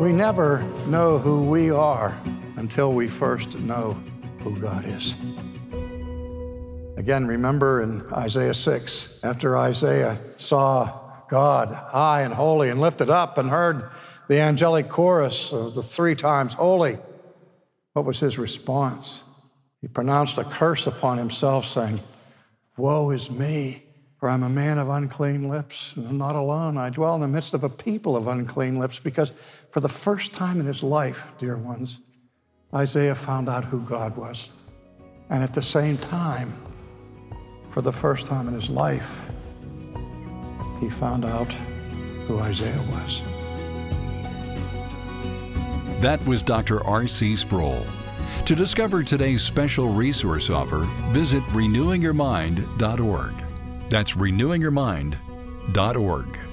We never know who we are until we first know who God is. Again, remember in Isaiah 6, after Isaiah saw God high and holy and lifted up and heard the angelic chorus of the three times holy, what was his response? He pronounced a curse upon himself, saying, Woe is me, for I'm a man of unclean lips, and I'm not alone. I dwell in the midst of a people of unclean lips, because for the first time in his life, dear ones, Isaiah found out who God was. And at the same time, for the first time in his life, he found out who Isaiah was. That was Dr. R.C. Sproul. To discover today's special resource offer, visit renewingyourmind.org. That's renewingyourmind.org.